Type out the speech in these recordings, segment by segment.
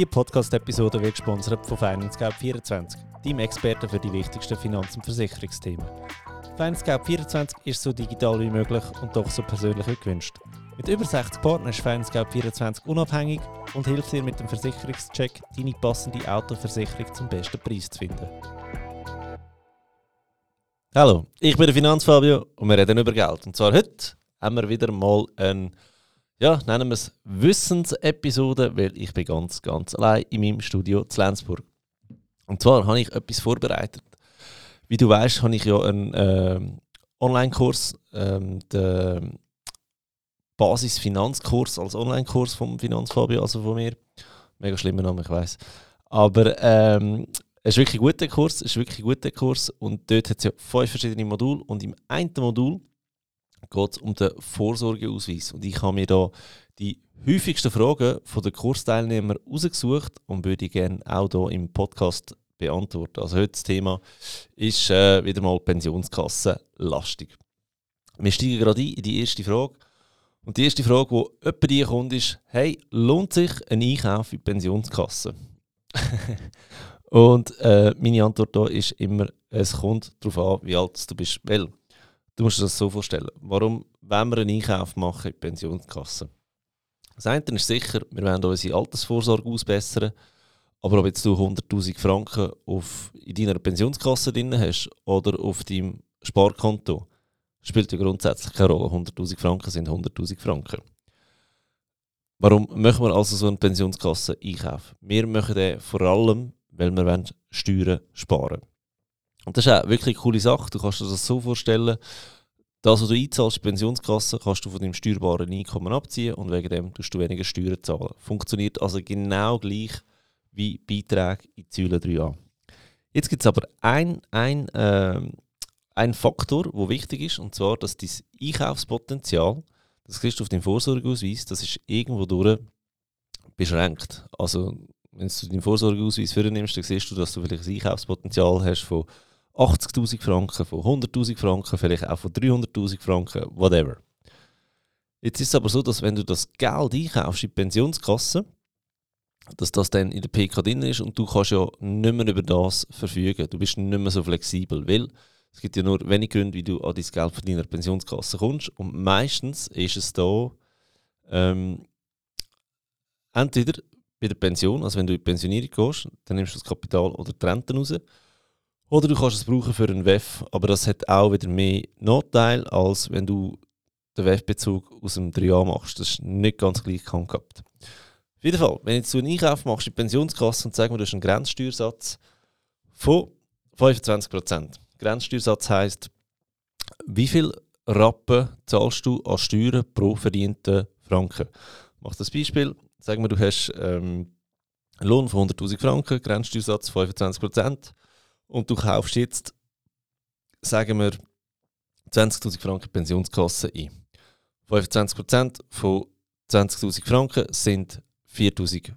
Die Podcast-Episode wird gesponsert von FinanceGap24, deinem Experten für die wichtigsten Finanz- und Versicherungsthemen. FinanceGap24 ist so digital wie möglich und doch so persönlich wie gewünscht. Mit über 60 Partnern ist FinanceGap24 unabhängig und hilft dir mit dem Versicherungscheck, deine passende Autoversicherung zum besten Preis zu finden. Hallo, ich bin der Finanzfabio und wir reden über Geld. Und zwar heute haben wir wieder mal ein ja, nennen wir es Wissensepisode, weil ich bin ganz, ganz allein in meinem Studio zu Lenzburg. Und zwar habe ich etwas vorbereitet. Wie du weißt, habe ich ja einen äh, Online-Kurs, ähm, den Basis-Finanzkurs als Online-Kurs vom Finanzfabio, also von mir. Mega schlimmer Name, ich weiß. Aber ähm, es ist wirklich ein guter Kurs, es ist wirklich ein guter Kurs und dort hat es ja fünf verschiedene Module und im einen Modul geht es um den Vorsorgeausweis. Und ich habe mir da die häufigsten Fragen von den Kursteilnehmern rausgesucht und würde gerne auch hier im Podcast beantworten. Also heute das Thema ist äh, wieder mal Pensionskasse lastig. Wir steigen gerade ein in die erste Frage. Und die erste Frage, die etwa die kommt, ist: Hey, lohnt sich ein Einkauf in die Pensionskasse? und äh, meine Antwort da ist immer: Es kommt darauf an, wie alt du bist. Weil Du musst dir das so vorstellen. Warum wollen wir einen Einkauf machen in die Pensionskasse? Das eine ist sicher, wir wollen unsere Altersvorsorge ausbessern. Aber ob jetzt du 100.000 Franken auf, in deiner Pensionskasse drin hast oder auf deinem Sparkonto, spielt ja grundsätzlich keine Rolle. 100.000 Franken sind 100.000 Franken. Warum machen wir also so eine Pensionskasse einkaufen? Wir machen den vor allem, weil wir Steuern sparen wollen. Und das ist auch wirklich eine coole Sache. Du kannst dir das so vorstellen, das, was du einzahlst, Pensionskasse, kannst du von deinem steuerbaren Einkommen abziehen und wegen dem tust du weniger Steuern zahlen. Funktioniert also genau gleich wie Beiträge in Säule 3a. Jetzt gibt es aber ein, ein, äh, ein Faktor, der wichtig ist, und zwar, dass dein Einkaufspotenzial, das kriegst du auf deinem Vorsorgeausweis, das ist irgendwo durch beschränkt. Also, wenn du deinen Vorsorgeausweis vornimmst, dann siehst du, dass du vielleicht ein Einkaufspotenzial hast von 80.000 Franken, von 100.000 Franken, vielleicht auch von 300.000 Franken, whatever. Jetzt ist es aber so, dass wenn du das Geld einkaufst in die Pensionskasse, dass das dann in der PK drin ist und du kannst ja nicht mehr über das verfügen. Du bist nicht mehr so flexibel, weil es gibt ja nur wenige Gründe, wie du an dein Geld von deiner Pensionskasse kommst. Und meistens ist es da ähm, entweder bei der Pension, also wenn du in die Pensionierung gehst, dann nimmst du das Kapital oder die Rente raus. Oder du kannst es brauchen für einen WEF, aber das hat auch wieder mehr Nachteil, als wenn du den WEF-Bezug aus dem 3A machst. Das ist nicht ganz gleich gehabt. Auf jeden Fall, wenn jetzt du einen Einkauf machst in die Pensionskasse und wir, du hast einen Grenzsteuersatz von 25%. Grenzsteuersatz heisst, wie viel Rappen zahlst du an Steuern pro verdienten Franken? Mach das Beispiel. Sagen wir, du hast ähm, einen Lohn von 100.000 Franken, Grenzsteuersatz 25% und du kaufst jetzt, sagen wir, 20.000 Franken Pensionskasse ein. 25% von 20.000 Franken sind 4.000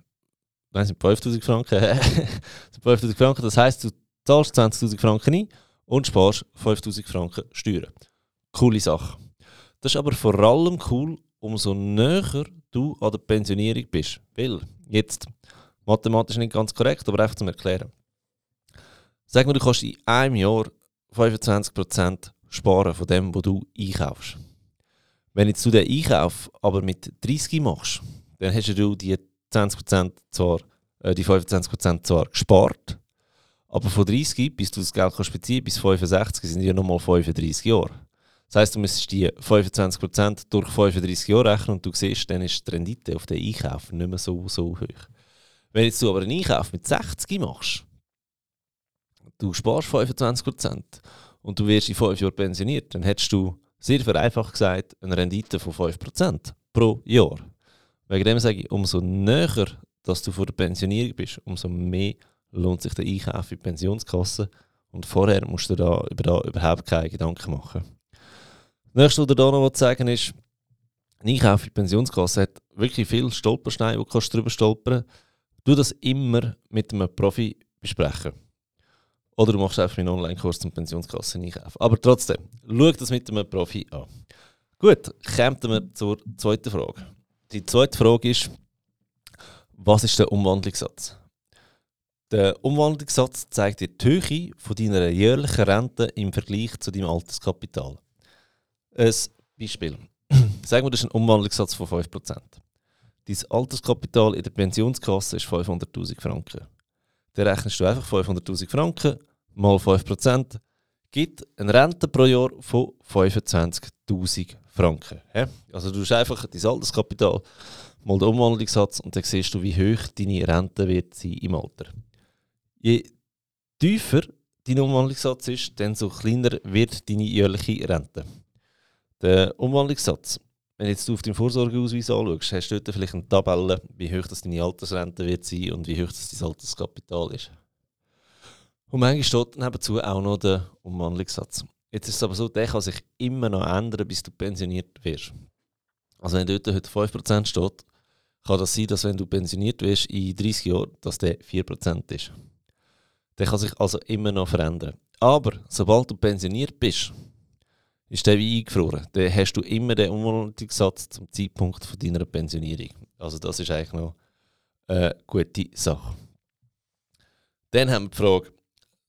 Nein, sind 5.000 Franken. 5.000 Franken. Das heisst, du zahlst 20.000 Franken ein und sparst 5.000 Franken Steuern. Coole Sache. Das ist aber vor allem cool, umso näher du an der Pensionierung bist. Weil, jetzt, mathematisch nicht ganz korrekt, aber einfach zum Erklären. Sag mal, du kannst in einem Jahr 25% sparen von dem, was du einkaufst. Wenn jetzt du den Einkauf aber mit 30 machst, dann hast du die 20% zwar, äh, die 25% zwar gespart, aber von 30 bis du das Geld kannst beziehen bis 65 sind ja nochmal 35 Jahre. Das heisst, du müsstest die 25% durch 35 Jahre rechnen und du siehst, dann ist die Rendite auf den Einkauf nicht mehr so, so hoch. Wenn jetzt du aber einen Einkauf mit 60 machst, du sparst 25% und du wirst in 5 Jahren pensioniert, dann hättest du, sehr vereinfacht gesagt, eine Rendite von 5% pro Jahr. Wegen dem sage ich, umso näher dass du vor der Pensionierung bist, umso mehr lohnt sich der Einkauf in die Pensionskasse und vorher musst du über da überhaupt keine Gedanken machen. Das nächste, was ich da noch sagen ist, ein Einkauf in die Pensionskasse hat wirklich viele Stolpersteine, wo du drüber stolpern kannst. Du das immer mit einem Profi besprechen. Oder du machst einfach einen Online-Kurs zum Pensionskassen einkaufen. Aber trotzdem, schau das mit einem Profi an. Gut, kommen wir zur zweiten Frage. Die zweite Frage ist, Was ist der Umwandlungssatz? Der Umwandlungssatz zeigt dir die Höhe von deiner jährlichen Rente im Vergleich zu deinem Alterskapital. Ein Beispiel. Sagen wir, das ist ein Umwandlungssatz von 5%. Dein Alterskapital in der Pensionskasse ist 500.000 Franken. Dann rechnest du einfach 500.000 Franken mal 5%, gibt eine Rente pro Jahr von 25.000 Franken. Also du hast einfach dein Alterskapital mal den Umwandlungssatz und dann siehst du, wie hoch deine Rente wird sein im Alter. Je tiefer dein Umwandlungssatz ist, desto kleiner wird deine jährliche Rente. Der Umwandlungssatz, wenn jetzt du auf deinen Vorsorgeausweis anschaust, hast du dort vielleicht eine Tabelle, wie hoch das deine Altersrente wird sein und wie hoch das dein Alterskapital ist. Und manchmal steht nebenzu auch noch der Umwandlungssatz. Jetzt ist es aber so, der kann sich immer noch ändern, bis du pensioniert wirst. Also wenn dort heute 5% steht, kann das sein, dass wenn du pensioniert wirst in 30 Jahren, dass der 4% ist. Der kann sich also immer noch verändern. Aber sobald du pensioniert bist, ist der wie eingefroren. Dann hast du immer den Umwandlungssatz zum Zeitpunkt von deiner Pensionierung. Also das ist eigentlich noch eine gute Sache. Dann haben wir die Frage,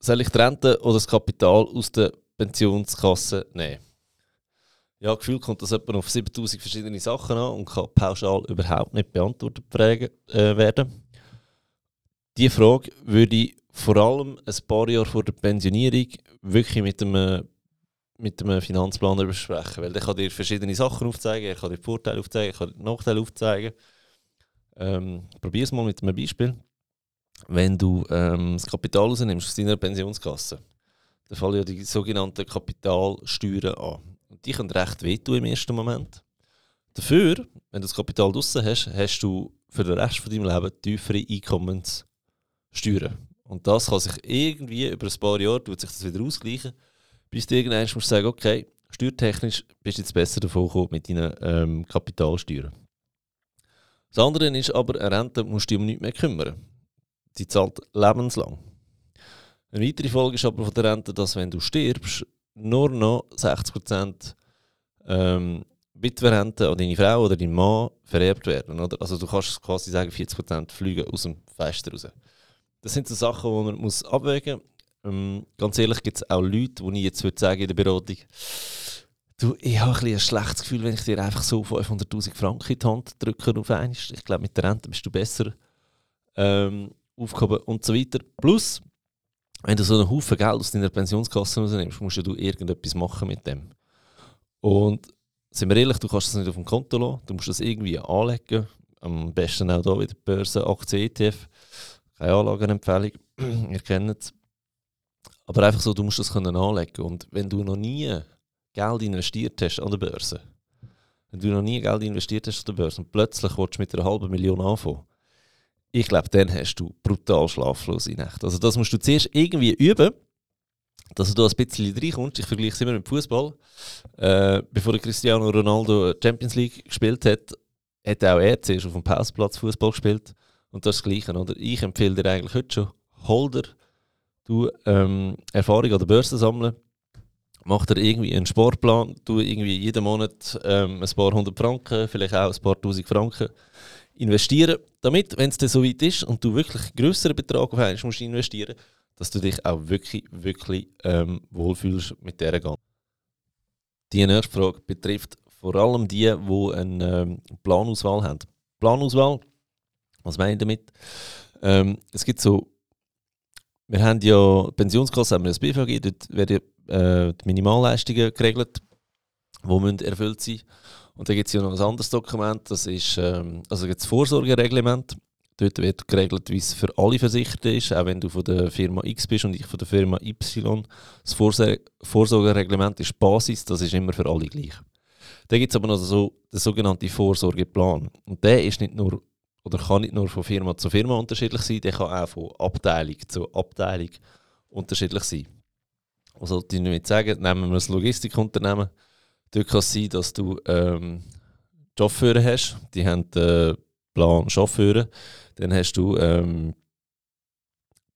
soll ich die Rente oder das Kapital aus der Pensionskasse nehmen? Ja, gefühlt kommt das etwa auf 7000 verschiedene Sachen an und kann pauschal überhaupt nicht beantwortet äh, werden. Diese Frage würde ich vor allem ein paar Jahre vor der Pensionierung wirklich mit einem, mit einem Finanzplaner besprechen. Weil der kann dir verschiedene Sachen aufzeigen, er kann dir Vorteile aufzeigen, er kann dir Nachteile aufzeigen. Ähm, Probier es mal mit einem Beispiel. Wenn du ähm, das Kapital rausnimmst aus deiner Pensionskasse, dann fallen ja die sogenannten Kapitalsteuern an. Und die können recht wehtun im ersten Moment. Dafür, wenn du das Kapital draussen hast, hast du für den Rest von deinem Leben tiefere Einkommenssteuern. Und das kann sich irgendwie über ein paar Jahre tut sich das wieder ausgleichen, bis du irgendwann musst sagen, okay, steuertechnisch bist du jetzt besser davon gekommen mit deinen ähm, Kapitalsteuern. Das andere ist aber, eine Rente musst du dich um nichts mehr kümmern. Die zahlt lebenslang. Eine weitere Folge ist aber von der Rente, dass wenn du stirbst, nur noch 60% ähm, Witwerrente an deine Frau oder deinen Mann vererbt werden. Oder? Also du kannst quasi sagen, 40% fliegen aus dem Fenster raus. Das sind so Sachen, die man muss abwägen muss. Ähm, ganz ehrlich gibt es auch Leute, die ich jetzt würde sagen in der Beratung, du, ich habe ein, ein schlechtes Gefühl, wenn ich dir einfach so 500'000 Franken in die Hand drücke auf einmal. Ich glaube, mit der Rente bist du besser ähm, aufgehoben und so weiter. Plus, wenn du so einen Haufen Geld aus deiner Pensionskasse rausnimmst, musst du irgendetwas machen mit dem. Und sind wir ehrlich, du kannst das nicht auf dem Konto lassen, du musst das irgendwie anlegen. Am besten auch hier wieder Börse, Aktien, ETF keine Anlagenempfehlung, ihr kennt es. Aber einfach so, du musst das können anlegen. Und wenn du noch nie Geld investiert hast an der Börse, wenn du noch nie Geld investiert hast an der Börse und plötzlich willst du mit einer halben Million anfangen, ich glaube, dann hast du brutal schlaflose Nächte. Also das musst du zuerst irgendwie üben, dass du da ein bisschen reinkommst. Ich vergleiche es immer mit Fußball. Äh, bevor Cristiano Ronaldo Champions League gespielt hat, hat auch er zuerst auf dem Pausplatz Fußball gespielt. Und das, ist das Gleiche, oder? Ich empfehle dir eigentlich heute schon, hol dir du, ähm, Erfahrung an der Börse sammeln, mach dir irgendwie einen Sportplan, du irgendwie jeden Monat ähm, ein paar hundert Franken, vielleicht auch ein paar tausend Franken investieren, damit, wenn es dann so weit ist und du wirklich einen grösseren Betrag einmal musst investieren, dass du dich auch wirklich, wirklich ähm, wohlfühlst mit dieser Gang. Die nächste Frage betrifft vor allem die, die eine ähm, Planauswahl haben. Planauswahl was meine ich damit? Ähm, es gibt so, wir haben ja Pensionskasse, haben wir das BVG, dort werden äh, die Minimalleistungen geregelt, die müssen erfüllt sein Und dann gibt es ja noch ein anderes Dokument, das ist ähm, also das Vorsorgereglement. Dort wird geregelt, wie es für alle Versicherten ist, auch wenn du von der Firma X bist und ich von der Firma Y. Das Vorsorgereglement ist Basis, das ist immer für alle gleich. Dann gibt es aber noch so den sogenannten Vorsorgeplan. Und der ist nicht nur oder kann nicht nur von Firma zu Firma unterschiedlich sein, der kann auch von Abteilung zu Abteilung unterschiedlich sein. Was sollte ich damit sagen? Nehmen wir ein Logistikunternehmen. Dort kann es sein, dass du ähm, Chauffeure hast, die haben den Plan Chauffeure. Dann hast du ähm,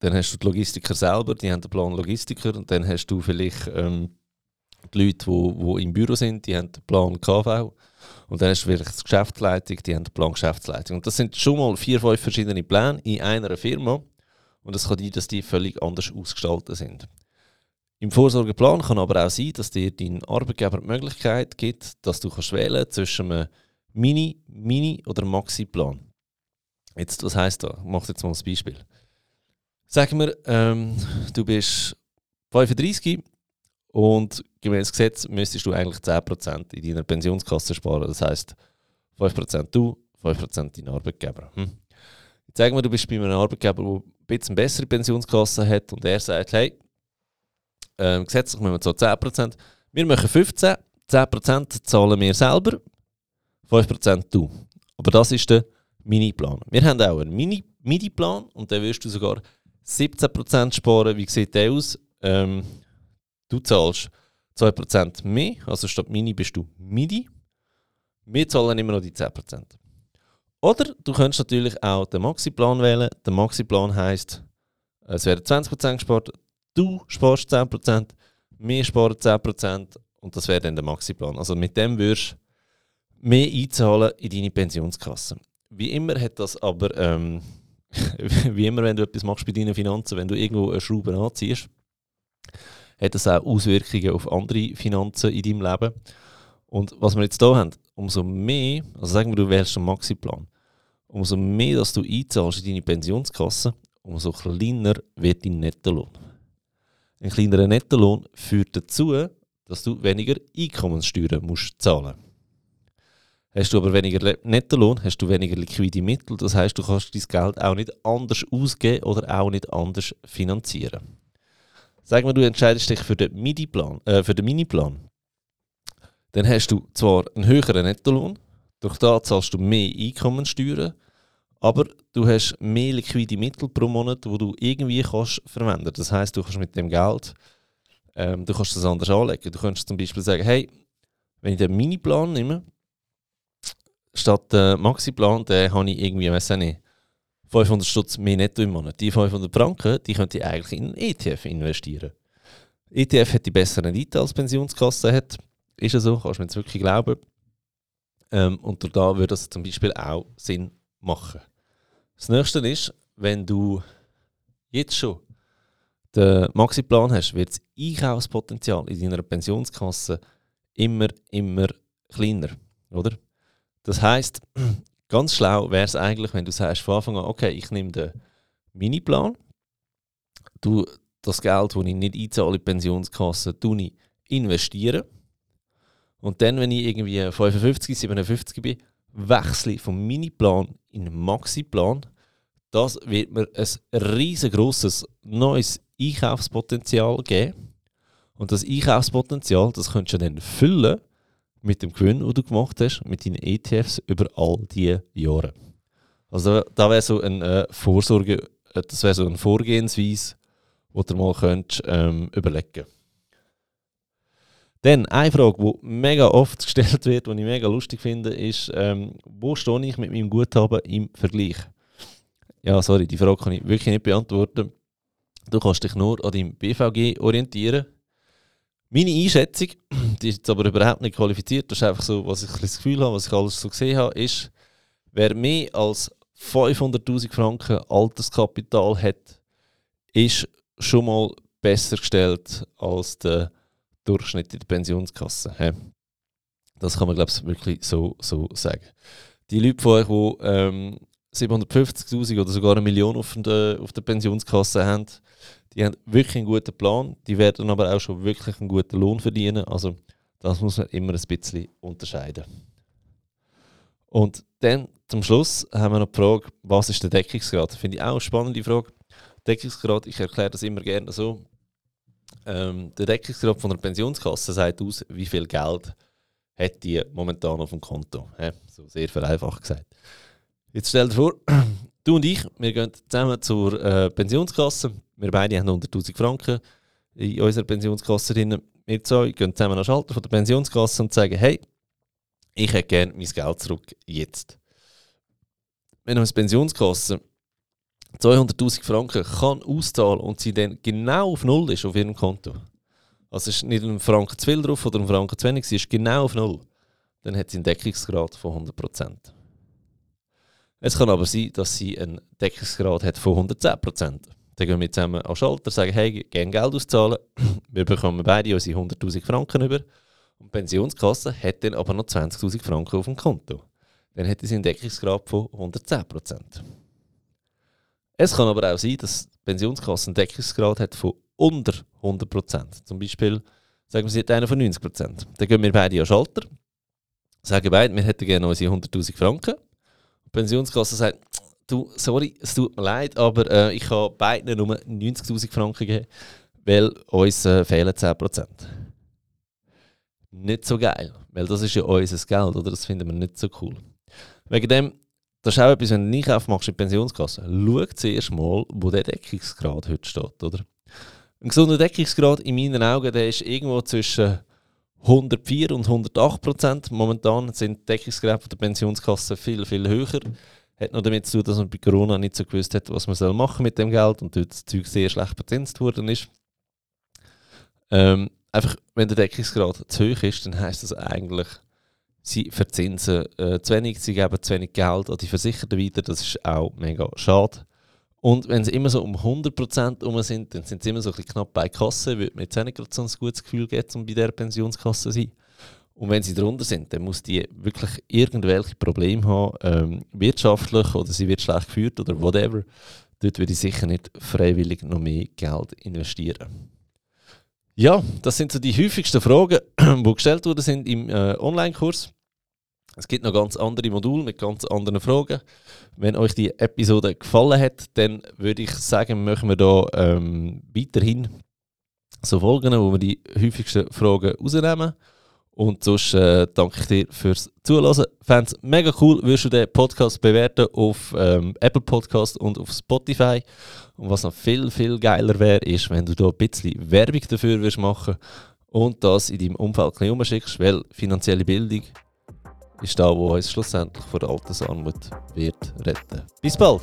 dann hast du die Logistiker selber, die haben den Plan Logistiker und dann hast du vielleicht ähm, Die Leute, die, die im Büro sind, die haben den Plan KV. Und dann hast du wirklich die Geschäftsleitung, die haben den Plan Geschäftsleitung. Und das sind schon mal vier, fünf verschiedene Pläne in einer Firma. Und es kann sein, dass die völlig anders ausgestaltet sind. Im Vorsorgeplan kann aber auch sein, dass dir dein Arbeitgeber die Möglichkeit gibt, dass du kannst wählen zwischen einem Mini, Mini oder Maxi-Plan. Jetzt, was heisst das? Ich mache jetzt mal ein Beispiel. Sagen wir, ähm, du bist 35 und gemäß Gesetz müsstest du eigentlich 10% in deiner Pensionskasse sparen. Das heisst, 5% du, 5% dein Arbeitgeber. Hm? Jetzt sagen wir, du bist bei einem Arbeitgeber, der ein bisschen bessere Pensionskasse hat und er sagt, hey, ähm, gesetzlich müssen wir so 10%, wir machen 15, 10% zahlen wir selber, 5% du. Aber das ist der Mini-Plan. Wir haben auch einen Mini-Plan und dann wirst du sogar 17% sparen. Wie sieht der aus? Ähm, du zahlst 2% mehr, also statt Mini bist du Midi. Wir zahlen immer noch die 10%. Oder du kannst natürlich auch den Maxi-Plan wählen. Der Maxi-Plan heisst, es werden 20% gespart, du sparst 10%, wir sparen 10% und das wäre dann der Maxi-Plan. Also mit dem wirst du mehr einzahlen in deine Pensionskasse. Wie immer hat das aber, ähm, wie immer, wenn du etwas machst bei deinen Finanzen, wenn du irgendwo eine Schraube anziehst, hat das auch Auswirkungen auf andere Finanzen in deinem Leben. Und was wir jetzt hier haben, umso mehr, also sagen wir, du wählst einen Maxi-Plan, umso mehr, dass du einzahlst in deine Pensionskasse, umso kleiner wird dein Nettolohn. Ein kleinerer Nettolohn führt dazu, dass du weniger Einkommenssteuern musst zahlen Hast du aber weniger Nettolohn, hast du weniger liquide Mittel. Das heißt, du kannst dein Geld auch nicht anders ausgeben oder auch nicht anders finanzieren. Sagen wir, du entscheidest dich für den MIDI-Plan, äh, für den Mini-Plan. Dann hast du zwar einen höheren Nettolohn, durch das zahlst du mehr Einkommenssteuern, aber du hast mehr liquide Mittel pro Monat, wo du irgendwie kannst verwenden. Das heißt, du kannst mit dem Geld, ähm, du kannst das anders anlegen. Du kannst zum Beispiel sagen, hey, wenn ich den Mini-Plan nehme, statt den Maxi-Plan, dann habe ich irgendwie, weiß nicht, 500 Stutz mehr netto im Monat. Die 500 Franken, die könnte ich eigentlich in einen ETF investieren. ETF hat die besseren Rendite als Pensionskasse hat. Ist ja so, kannst du mir wirklich glauben. Ähm, und da würde das zum Beispiel auch Sinn machen. Das nächste ist, wenn du jetzt schon den Maxi-Plan hast, wird das Einkaufspotenzial in deiner Pensionskasse immer, immer kleiner. Oder? Das heißt, ganz schlau wäre es eigentlich, wenn du sagst von Anfang an, okay, ich nehme den Mini-Plan, du das Geld, das ich nicht einzahle in die Pensionskasse, investiere. Und dann, wenn ich irgendwie 55, 57 bin, wechsle vom Mini-Plan in den Maxi-Plan. Das wird mir ein riesengroßes neues Einkaufspotenzial geben. Und das Einkaufspotenzial, das könntest du dann füllen mit dem Gewinn, den du gemacht hast, mit deinen ETFs über all diese Jahre. Also da wäre so eine äh, Vorsorge, äh, das wäre so eine Vorgehensweise, die du mal könntest, ähm, überlegen Dann eine Frage, die mega oft gestellt wird, die ich mega lustig finde, ist, ähm, wo stehe ich mit meinem Guthaben im Vergleich? Ja, sorry, die Frage kann ich wirklich nicht beantworten. Du kannst dich nur an deinem BVG orientieren meine Einschätzung, die ist jetzt aber überhaupt nicht qualifiziert, das ist einfach so, was ich das Gefühl habe, was ich alles so gesehen habe, ist, wer mehr als 500.000 Franken Alterskapital hat, ist schon mal besser gestellt als der Durchschnitt in der Pensionskasse. Das kann man, glaube ich, wirklich so, so sagen. Die Leute von euch, die ähm, 750.000 oder sogar eine Million auf der, auf der Pensionskasse haben, die haben wirklich einen guten Plan, die werden aber auch schon wirklich einen guten Lohn verdienen. Also das muss man immer ein bisschen unterscheiden. Und dann zum Schluss haben wir noch die Frage, was ist der Deckungsgrad? Finde ich auch eine spannende Frage. Deckungsgrad, ich erkläre das immer gerne so. Ähm, der Deckungsgrad von der Pensionskasse sagt aus, wie viel Geld hat die momentan auf dem Konto. Ja, so sehr vereinfacht gesagt. Jetzt stell dir vor, du und ich, wir gehen zusammen zur äh, Pensionskasse. Wir beide haben 100'000 Franken in unserer Pensionskasse drin. Wir zwei gehen zusammen an den Schalter von der Pensionskasse und sagen, hey, ich hätte gerne mein Geld zurück, jetzt. Wenn unsere Pensionskasse 200'000 Franken kann auszahlen und sie dann genau auf Null ist auf ihrem Konto, Also ist nicht ein Franken zu viel drauf oder ein Franken zu wenig, sie ist genau auf Null. Dann hat sie einen Deckungsgrad von 100%. Es kann aber sein, dass sie einen Deckungsgrad hat von 110%. Dann gehen wir zusammen an den Schalter, sagen, hey, gerne Geld auszahlen. Wir bekommen beide unsere 100'000 Franken über. Und die Pensionskasse hat dann aber noch 20'000 Franken auf dem Konto. Dann hat sie einen Deckungsgrad von 110%. Es kann aber auch sein, dass die Pensionskasse einen Deckungsgrad hat von unter 100%. Zum Beispiel, sagen wir, sie hat einen von 90%. Dann gehen wir beide an den Schalter, sagen beide, wir hätten gerne unsere 100'000 Franken. Pensionskasse sagt, du, sorry, es tut mir leid, aber äh, ich habe beiden nur 90'000 Franken gegeben, weil uns äh, fehlen 10%. Nicht so geil, weil das ist ja unser Geld, oder? Das finden wir nicht so cool. Wegen dem, das ist auch etwas, wenn du einen Einkauf in die Pensionskasse, schau zuerst mal, wo der Deckungsgrad heute steht, oder? Ein gesunder Deckungsgrad in meinen Augen, der ist irgendwo zwischen 104 und 108 Prozent. Momentan sind die Deckungsgrade der Pensionskasse viel, viel höher. Hat noch damit zu tun, dass man bei Corona nicht so gewusst hat, was man soll mit dem Geld und dort das Zeug sehr schlecht bezinst worden ist. Ähm, einfach, wenn der Deckungsgrad zu hoch ist, dann heisst das eigentlich, sie verzinsen äh, zu wenig, sie geben zu wenig Geld an die Versicherten weiter. Das ist auch mega schade. Und wenn sie immer so um 100% um sind, dann sind sie immer so ein bisschen knapp bei Kasse. Würde mir jetzt auch nicht so ein gutes Gefühl geben, um bei dieser Pensionskasse zu sein. Und wenn sie drunter sind, dann muss die wirklich irgendwelche Probleme haben, ähm, wirtschaftlich oder sie wird schlecht geführt oder whatever. Dort würde ich sicher nicht freiwillig noch mehr Geld investieren. Ja, das sind so die häufigsten Fragen, die gestellt worden sind im äh, Online-Kurs. Es gibt noch ganz andere Module mit ganz anderen Fragen. Wenn euch die Episode gefallen hat, dann würde ich sagen, machen wir da ähm, weiterhin so Folgen, wo wir die häufigsten Fragen rausnehmen. Und sonst äh, danke ich dir fürs Zuhören. Fände es mega cool, würdest du den Podcast bewerten auf ähm, Apple Podcast und auf Spotify. Und was noch viel, viel geiler wäre, ist, wenn du da ein bisschen Werbung dafür würdest machen und das in deinem Umfeld ein bisschen umschickst, weil finanzielle Bildung ist da, wo uns schlussendlich vor der Altersarmut wird retten. Bis bald!